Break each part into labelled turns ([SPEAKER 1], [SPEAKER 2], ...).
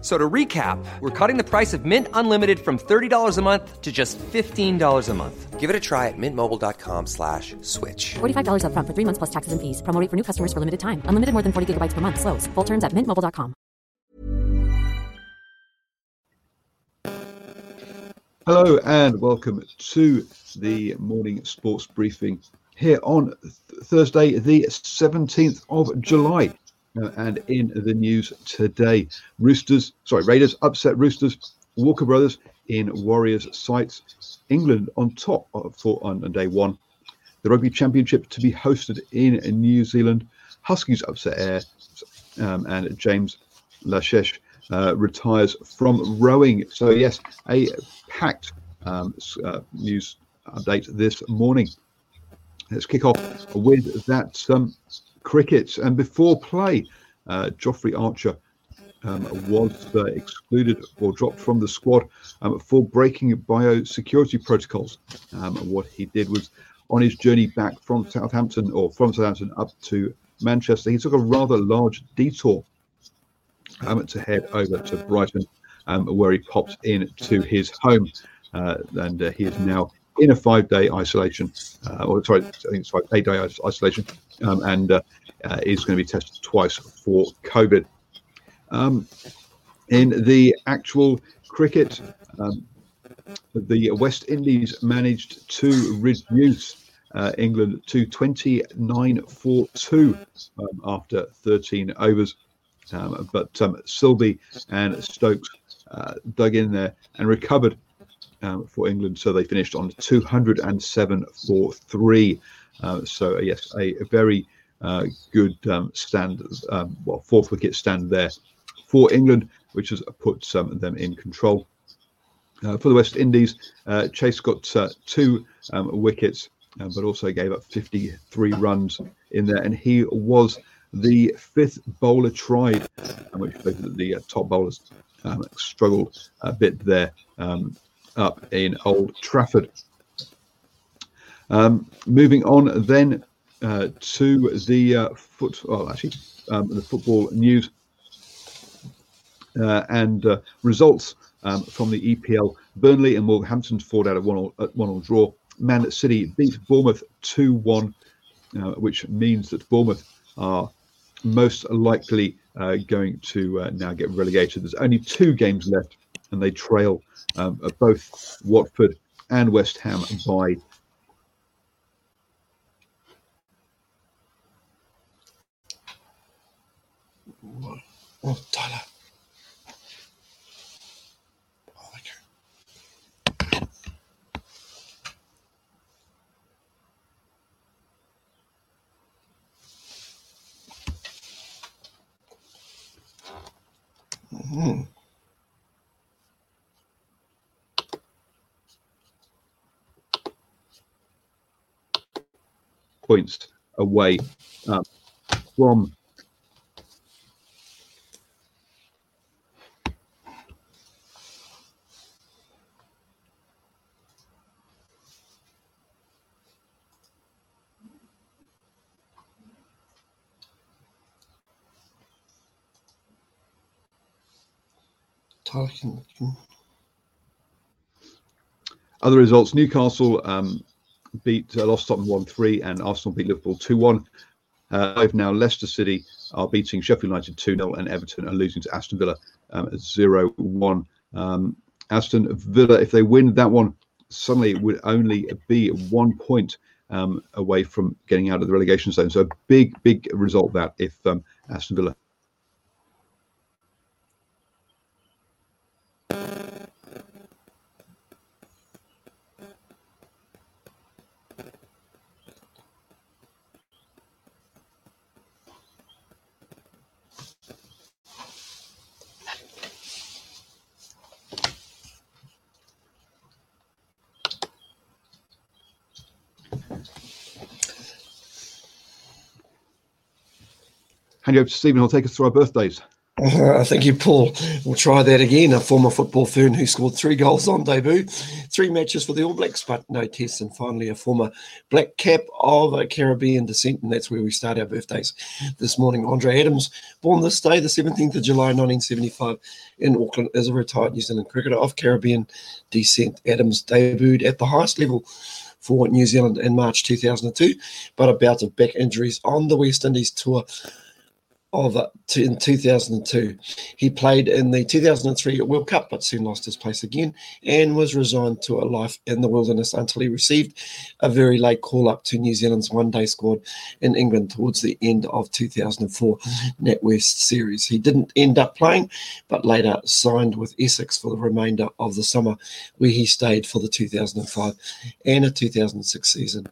[SPEAKER 1] So to recap, we're cutting the price of Mint Unlimited from $30 a month to just $15 a month. Give it a try at mintmobile.com slash switch.
[SPEAKER 2] $45 upfront for three months plus taxes and fees. Promo rate for new customers for limited time. Unlimited more than 40 gigabytes per month. Slows. Full terms at mintmobile.com.
[SPEAKER 3] Hello and welcome to the morning sports briefing here on th- Thursday, the 17th of July. Uh, and in the news today, Roosters, sorry, Raiders upset Roosters, Walker Brothers in Warriors sights, England on top of, for on day one, the Rugby Championship to be hosted in New Zealand, Huskies upset Air, um, and James Lassche uh, retires from rowing. So yes, a packed um, uh, news update this morning. Let's kick off with that um, cricket. And before play, uh, Archer um, was uh, excluded or dropped from the squad um, for breaking biosecurity protocols. Um, what he did was on his journey back from Southampton or from Southampton up to Manchester, he took a rather large detour um, to head over to Brighton, um, where he popped in to his home. Uh, and uh, he is now in a five day isolation, uh, or sorry, I think it's five, eight day isolation, um, and uh, uh, is going to be tested twice for COVID. Um, in the actual cricket, um, the West Indies managed to reduce uh, England to 29 for 2 um, after 13 overs. Um, but um, Sibley and Stokes uh, dug in there and recovered um, for England. So they finished on 207 for 3. Uh, so, uh, yes, a, a very uh, good um, stand, um, well, fourth wicket stand there for England, which has put um, them in control. Uh, for the West Indies, uh, Chase got uh, two um, wickets, but also gave up 53 runs in there, and he was the fifth bowler tried, um, which the top bowlers um, struggled a bit there um, up in Old Trafford. Um, moving on then uh, to the uh, foot, well, actually, um, the football news uh, and uh, results um, from the EPL. Burnley and Wolverhampton fought out a one-all, uh, one-all draw. Man City beat Bournemouth 2-1, uh, which means that Bournemouth are most likely uh, going to now get relegated. There's only two games left, and they trail um, uh, both Watford and West Ham by
[SPEAKER 4] Oh, Tyler. Oh,
[SPEAKER 3] points away um, from
[SPEAKER 4] Tyler can, can
[SPEAKER 3] other results. Newcastle um, beat uh, lost Tottenham one three, and Arsenal beat Liverpool two one. Uh, now Leicester City are beating Sheffield United two 0 and Everton are losing to Aston Villa um, zero one. Um, Aston Villa, if they win that one, suddenly it would only be one point um, away from getting out of the relegation zone. So a big, big result that if um, Aston Villa hand you over to Stephen, who'll take us through our birthdays.
[SPEAKER 4] Uh, thank you, Paul. We'll try that again. A former football fern who scored three goals on debut, three matches for the All Blacks, but no tests. And finally, a former black cap of a Caribbean descent. And that's where we start our birthdays this morning. Andre Adams, born this day, the 17th of July, 1975, in Auckland, is a retired New Zealand cricketer of Caribbean descent. Adams debuted at the highest level for New Zealand in March 2002, but a bout of back injuries on the West Indies tour of uh, in 2002. He played in the 2003 World Cup, but soon lost his place again and was resigned to a life in the wilderness until he received a very late call up to New Zealand's one day squad in England towards the end of 2004 NatWest series. He didn't end up playing, but later signed with Essex for the remainder of the summer, where he stayed for the 2005 and a 2006 season.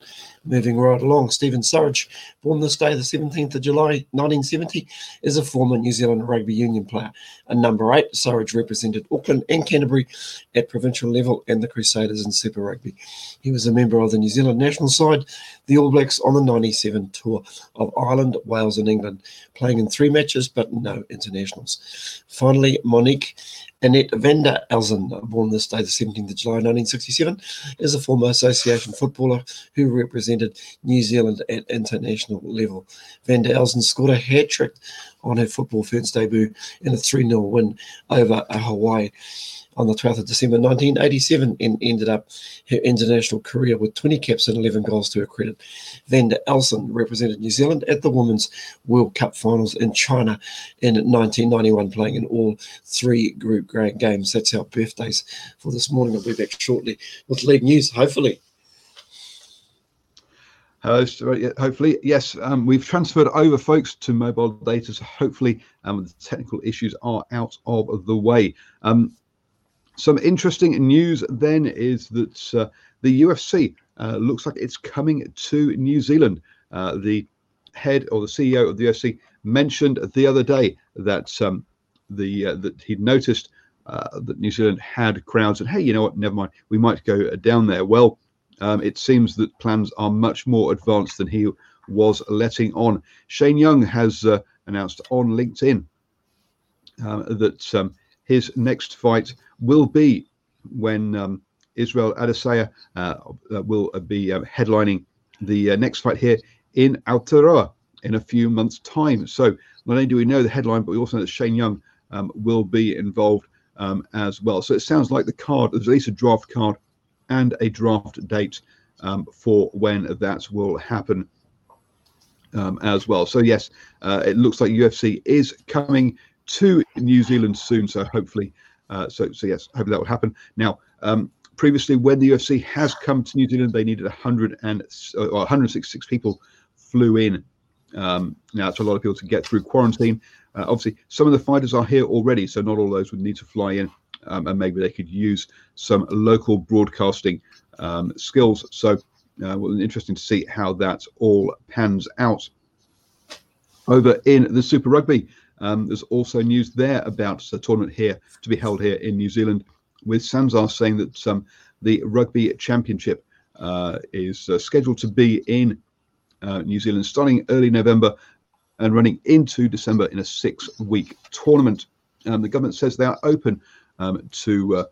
[SPEAKER 4] Moving right along, Stephen Surridge, born this day, the 17th of July 1970, is a former New Zealand rugby union player. A number eight, Surridge represented Auckland and Canterbury at provincial level and the Crusaders in Super Rugby. He was a member of the New Zealand national side, the All Blacks on the 97 tour of Ireland, Wales, and England, playing in three matches but no internationals. Finally, Monique Annette van der Elzen, born this day, the 17th of July 1967, is a former association footballer who represented New Zealand at international level. Van der Elzen scored a hat trick on her football first debut in a 3 0 win over Hawaii on the 12th of December 1987 and ended up her international career with 20 caps and 11 goals to her credit. Van der Elzen represented New Zealand at the Women's World Cup finals in China in 1991, playing in all three group games. That's our birthdays for this morning. I'll be back shortly with league news, hopefully.
[SPEAKER 3] Hello, hopefully, yes. Um, we've transferred over, folks, to mobile data, so hopefully um, the technical issues are out of the way. Um, some interesting news then is that uh, the UFC uh, looks like it's coming to New Zealand. Uh, the head or the CEO of the UFC mentioned the other day that um, the uh, that he'd noticed uh, that New Zealand had crowds and hey, you know what? Never mind, we might go down there. Well, um, it seems that plans are much more advanced than he was letting on. Shane Young has uh, announced on LinkedIn that um, his next fight will be when um, Israel Adesanya uh, uh will be uh, headlining the uh, next fight here in Aotearoa in a few months' time. So not only do we know the headline, but we also know that Shane Young um, will be involved um, as well. So it sounds like the card, there's at least a draft card and a draft date um, for when that will happen um, as well. So yes, uh, it looks like UFC is coming to New Zealand soon. So hopefully uh, so, so yes, hopefully that will happen. Now, um, previously, when the UFC has come to New Zealand, they needed 100 and uh, 166 people flew in. Um, now, it's a lot of people to get through quarantine. Uh, obviously, some of the fighters are here already, so not all those would need to fly in, um, and maybe they could use some local broadcasting um, skills. So, uh, well, interesting to see how that all pans out. Over in the Super Rugby, um, there's also news there about a tournament here to be held here in New Zealand, with SANZAAR saying that um, the Rugby Championship uh, is uh, scheduled to be in uh, New Zealand starting early November and running into December in a six week tournament. Um, the government says they are open to uh,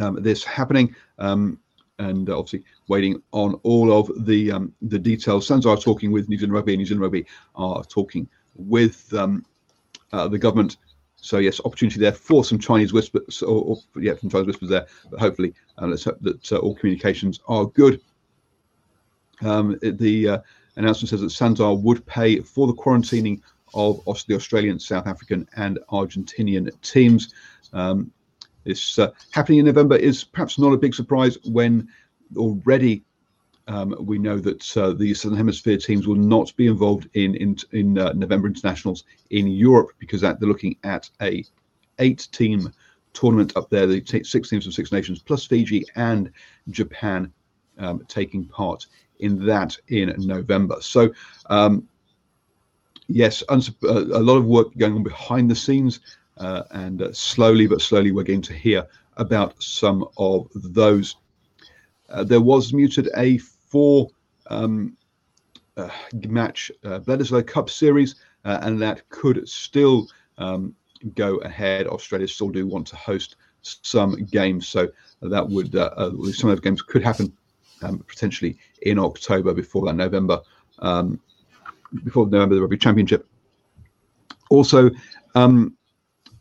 [SPEAKER 3] um, this happening. Um, and obviously waiting on all of the um, the details. SANZAAR are talking with New Zealand Rugby, and New Zealand Rugby are talking with um, uh, the government. So yes, opportunity there for some Chinese whispers, or, or yeah, some Chinese whispers there. But hopefully, uh, let's hope that uh, all communications are good. Um, the uh, announcement says that Sanzar would pay for the quarantining of the Australian, South African, and Argentinian teams. Um, this uh, happening in November is perhaps not a big surprise when already um, we know that uh, the Southern Hemisphere teams will not be involved in in, in uh, November internationals in Europe because that, they're looking at a eight-team tournament up there, the t- six teams from six nations plus Fiji and Japan um, taking part in that in November. So. Um, yes, uh, a lot of work going on behind the scenes, and uh, slowly but slowly we're going to hear about some of those. Uh, there was muted a four um, uh, match uh, Bledisloe Cup series, uh, and that could still um, go ahead. Australia still do want to host some games, so that would uh, uh, some of those games could happen um, potentially in October before that November. Um, before November the Rugby Championship. Also, um,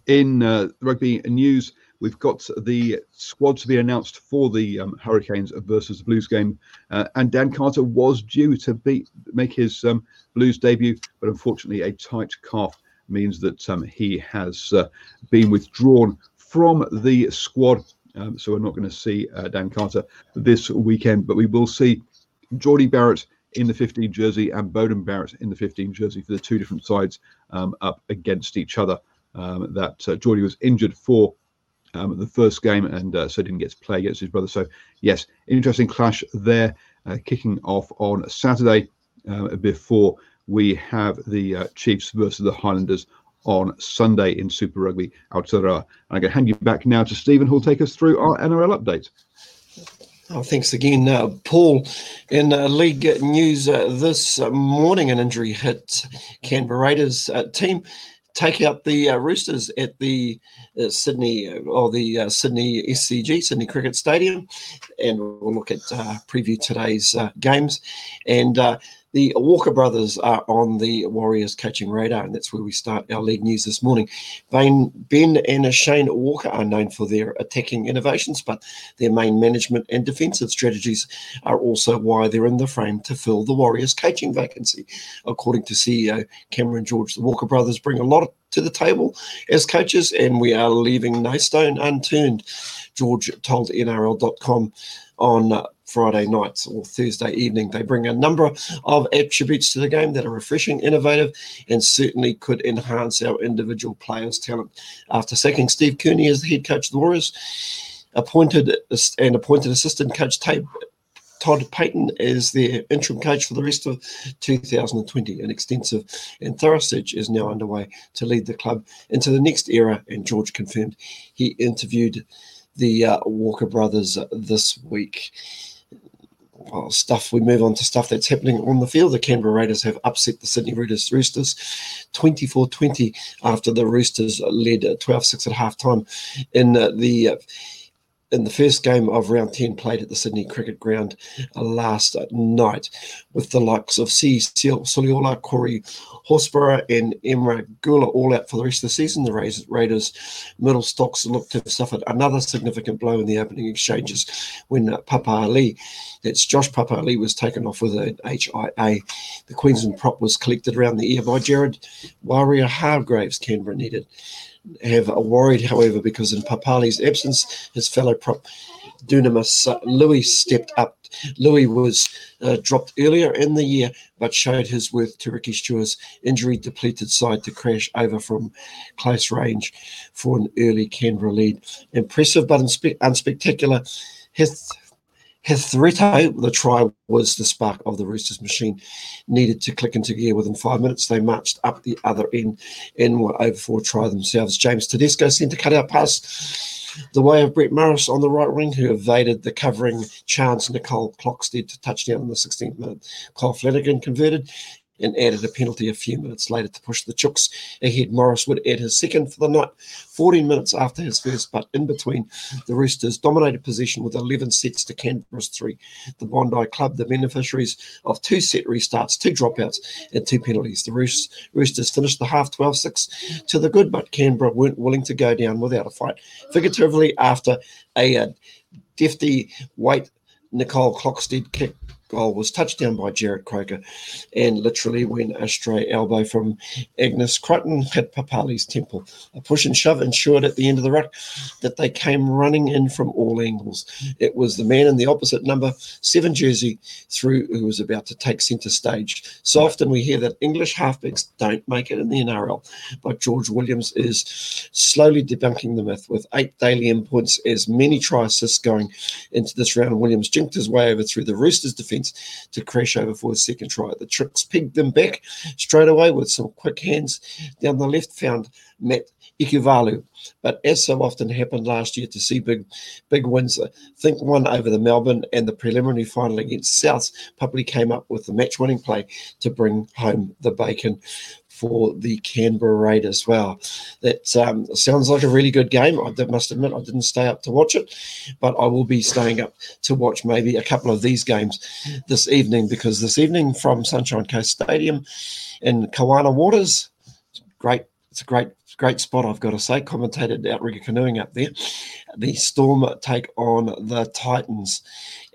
[SPEAKER 3] in uh, rugby news, we've got the squad to be announced for the um, Hurricanes versus the Blues game, uh, and Dan Carter was due to be make his um, Blues debut, but unfortunately, a tight calf means that um, he has uh, been withdrawn from the squad. Um, so we're not going to see uh, Dan Carter this weekend, but we will see Jordie Barrett in the 15 jersey and Beauden Barrett in the 15 jersey for the two different sides um, up against each other. Um, that uh, Jordie was injured for um, the first game and uh, so didn't get to play against his brother. So, yes, interesting clash there, uh, kicking off on Saturday uh, before we have the uh, Chiefs versus the Highlanders on Sunday in Super Rugby Aotearoa. And I'm going to hand you back now to Stephen, who'll take us through our NRL update.
[SPEAKER 4] Oh, thanks again, uh, Paul. In uh, league news uh, this morning, an injury hit Canberra Raiders uh, team. Take out the uh, Roosters at the uh, Sydney uh, or the uh, Sydney SCG, Sydney Cricket Stadium, and we'll look at uh, preview today's games. And the Walker brothers are on the Warriors coaching radar, and that's where we start our league news this morning. Ben, ben and Shane Walker are known for their attacking innovations, but their main management and defensive strategies are also why they're in the frame to fill the Warriors coaching vacancy. According to CEO Cameron George, the Walker brothers bring a lot to the table as coaches, and we are leaving no stone unturned. George told NRL.com on Friday nights or Thursday evening. They bring a number of attributes to the game that are refreshing, innovative, and certainly could enhance our individual players' talent. After sacking Steve Kearney as the head coach of the Warriors, appointed and appointed assistant coach Tate Todd Payten is their interim coach for the rest of 2020. An extensive and thorough search is now underway to lead the club into the next era, and George confirmed he interviewed the uh, Walker brothers this week well, stuff. We move on to stuff that's happening on the field. The Canberra Raiders have upset the Sydney Roosters, Roosters 24-20 after the Roosters led 12-6 at half time in the in the first game of round 10 played at the Sydney Cricket Ground uh, last night with the likes of Sia Soliola, Corey Horsburgh, and Emre Guler all out for the rest of the season. The Raiders middle stocks look to have suffered another significant blow in the opening exchanges when uh, Papali'i, that's Josh Papali'i, was taken off with an HIA. The Queensland prop was collected around the ear by Jared Waerea-Hargreaves. Canberra needed have worried, however, because in Papali's absence, his fellow prop dunamis uh, Lui stepped up. Lui was uh, dropped earlier in the year, but showed his worth to Ricky Stuart's injury depleted side to crash over from close range for an early Canberra lead. Impressive but unspe- unspectacular. Hitheto, the try was the spark of the Roosters machine, needed to click into gear within five minutes. They marched up the other end and were over for a try themselves. James Tedesco sent a cutout pass the way of Brett Morris on the right wing, who evaded the covering Charnze Nicoll-Klokstad to touchdown in the 16th minute. Kyle Flanagan converted, and added a penalty a few minutes later to push the Chooks ahead. Morris would add his second for the night 14 minutes after his first, but in between, the Roosters dominated possession with 11 sets to Canberra's three. The Bondi Club, the beneficiaries of two set restarts, two dropouts, and two penalties. The Roosters finished the half 12 6 to the good, but Canberra weren't willing to go down without a fight. Figuratively, after a, a defty weight Nicoll-Klokstad kick goal was touched down by Jarrod Croker and literally went a stray elbow from Angus Crichton hit Papali's temple. A push and shove ensured at the end of the ruck that they came running in from all angles. It was the man in the opposite number seven jersey through who was about to take centre stage. So often we hear that English halfbacks don't make it in the NRL, but George Williams is slowly debunking the myth with eight daily inputs, as many try assists going into this round. Williams jinked his way over through the Roosters defence to crash over for his second try. The Tricks pigged them back straight away with some quick hands down the left, found Matt Ikuvalu. But as so often happened last year to see big big wins, think one over the Melbourne and the preliminary final against South probably came up with the match winning play to bring home the bacon for the Canberra Raid as well. that um, sounds like a really good game. I must admit I didn't stay up to watch it, but I will be staying up to watch maybe a couple of these games this evening because this evening from Sunshine Coast Stadium in Kawana Waters, great. It's a great great spot, I've got to say. Commentated outrigger canoeing up there. The Storm take on the Titans,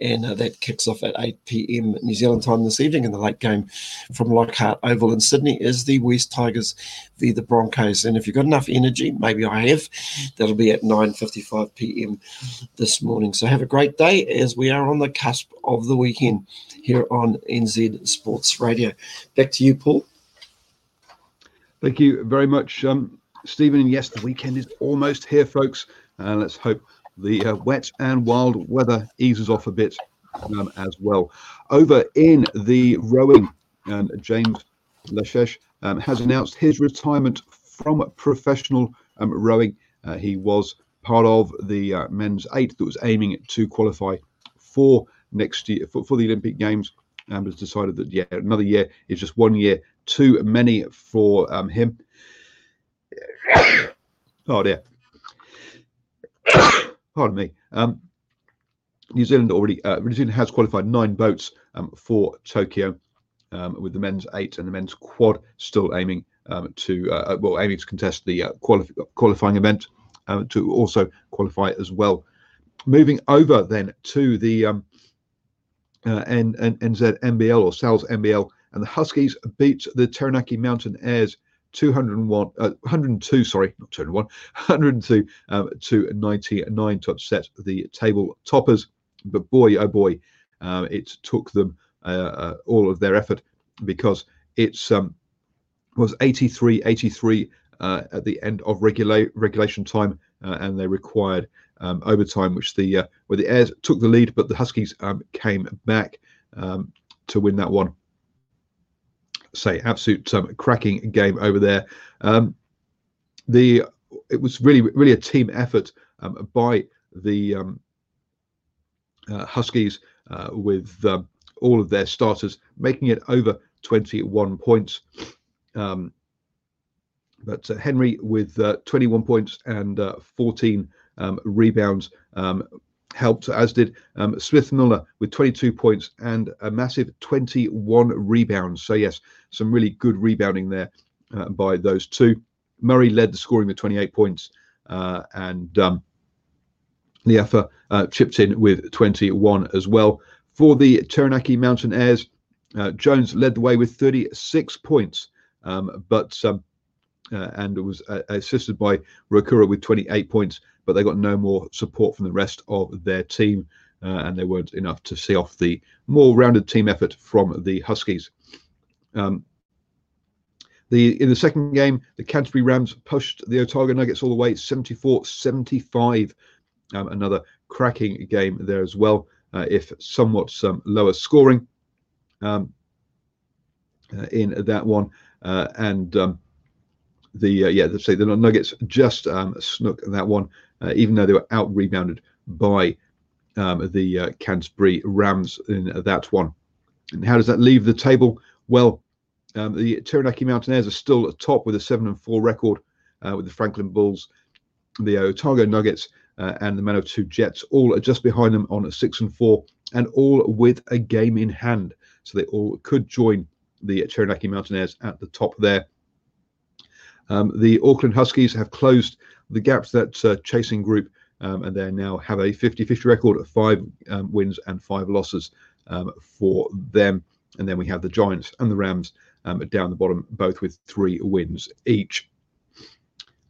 [SPEAKER 4] and uh, that kicks off at 8 p.m. New Zealand time this evening. And the late game from Leichhardt Oval in Sydney is the West Tigers v the Broncos. And if you've got enough energy, maybe I have, that'll be at 9:55 p.m. this morning. So have a great day as we are on the cusp of the weekend here on NZ Sports Radio. Back to you, Paul.
[SPEAKER 3] Thank you very much. Um, Stephen, and yes, the weekend is almost here, folks. Uh, let's hope the uh, wet and wild weather eases off a bit um, as well. Over in the rowing, um, James Lassche um, has announced his retirement from professional um, rowing. Uh, he was part of the uh, men's eight that was aiming to qualify for next year for, for the Olympic Games and has decided that yeah another year is just one year too many for um, him oh dear. Pardon me. Um, New Zealand already uh, New Zealand has qualified nine boats um, for Tokyo, um, with the men's eight and the men's quad still aiming um, to uh, uh well aiming to contest the uh, quali- qualifying event um, to also qualify as well. Moving over then to the um, uh, N- N- NZ NBL or Sal's NBL, and the Huskies beat the Taranaki Mountainairs 201, uh, 102, sorry, not 201, 102 um, to 99 to upset the table toppers. But boy, oh boy, uh, it took them uh, uh, all of their effort because it's um, was 83 83 uh, at the end of regula- regulation time, uh, and they required um, overtime, which the where the Airs took the lead, but the Huskies um, came back um, to win that one say absolute um, cracking game over there. Um, the it was really really a team effort um, by the um, uh, Huskies uh, with um, all of their starters making it over 21 points. Um, but uh, Henry with uh, 21 points and uh, 14 rebounds helped, as did um, Smith Milner with 22 points and a massive 21 rebounds. So, yes, some really good rebounding there uh, by those two. Murray led the scoring with 28 points, uh, and um, uh, chipped in with 21 as well. For the Taranaki Mountainairs, uh, Jones led the way with 36 points, um, but um, uh, and was uh, assisted by Rokura with 28 points but they got no more support from the rest of their team, uh, and they weren't enough to see off the more rounded team effort from the Huskies. Um, the in the second game, the Canterbury Rams pushed the Otago Nuggets all the way, 74-75. Um, another cracking game there as well, uh, if somewhat some lower scoring um, uh, in that one. Uh, and um, the uh, yeah, let's say the Nuggets just um, snook that one uh, even though they were out rebounded by um, the uh, Canterbury Rams in that one. And how does that leave the table? Well, um, the Taranaki Mountainairs are still at top with a seven and four record, uh, with the Franklin Bulls, the Otago Nuggets, uh, and the Manawatu Jets all just behind them on a six and four, and all with a game in hand. So they all could join the Taranaki Mountainairs at the top there. Um, the Auckland Huskies have closed the gaps that uh, chasing group, um, and they now have a 50 50 record of five um, wins and five losses. um, for them. And then we have the Giants and the Rams um, down the bottom, both with three wins each.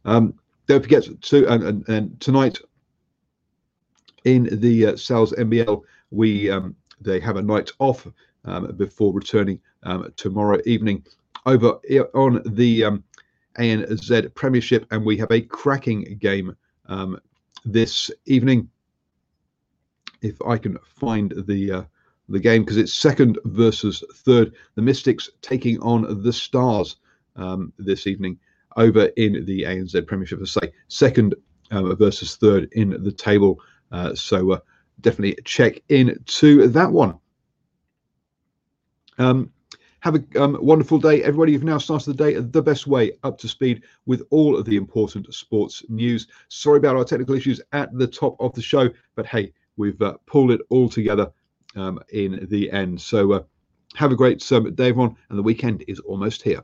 [SPEAKER 3] Um, don't forget to and, and, and, tonight in the uh, Sal's NBL, we they have a night off before returning tomorrow evening over on the ANZ Premiership, and we have a cracking game um, this evening. If I can find the uh, the game, because it's second versus third, the Mystics taking on the Stars um, this evening over in the ANZ Premiership. I say second um, versus third in the table. Uh, so uh, definitely check in to that one. Um, have a um, wonderful day, everybody. You've now started the day the best way, up to speed with all of the important sports news. Sorry about our technical issues at the top of the show, but hey, we've uh, pulled it all together um, in the end. So uh, have a great um, day, everyone, and the weekend is almost here.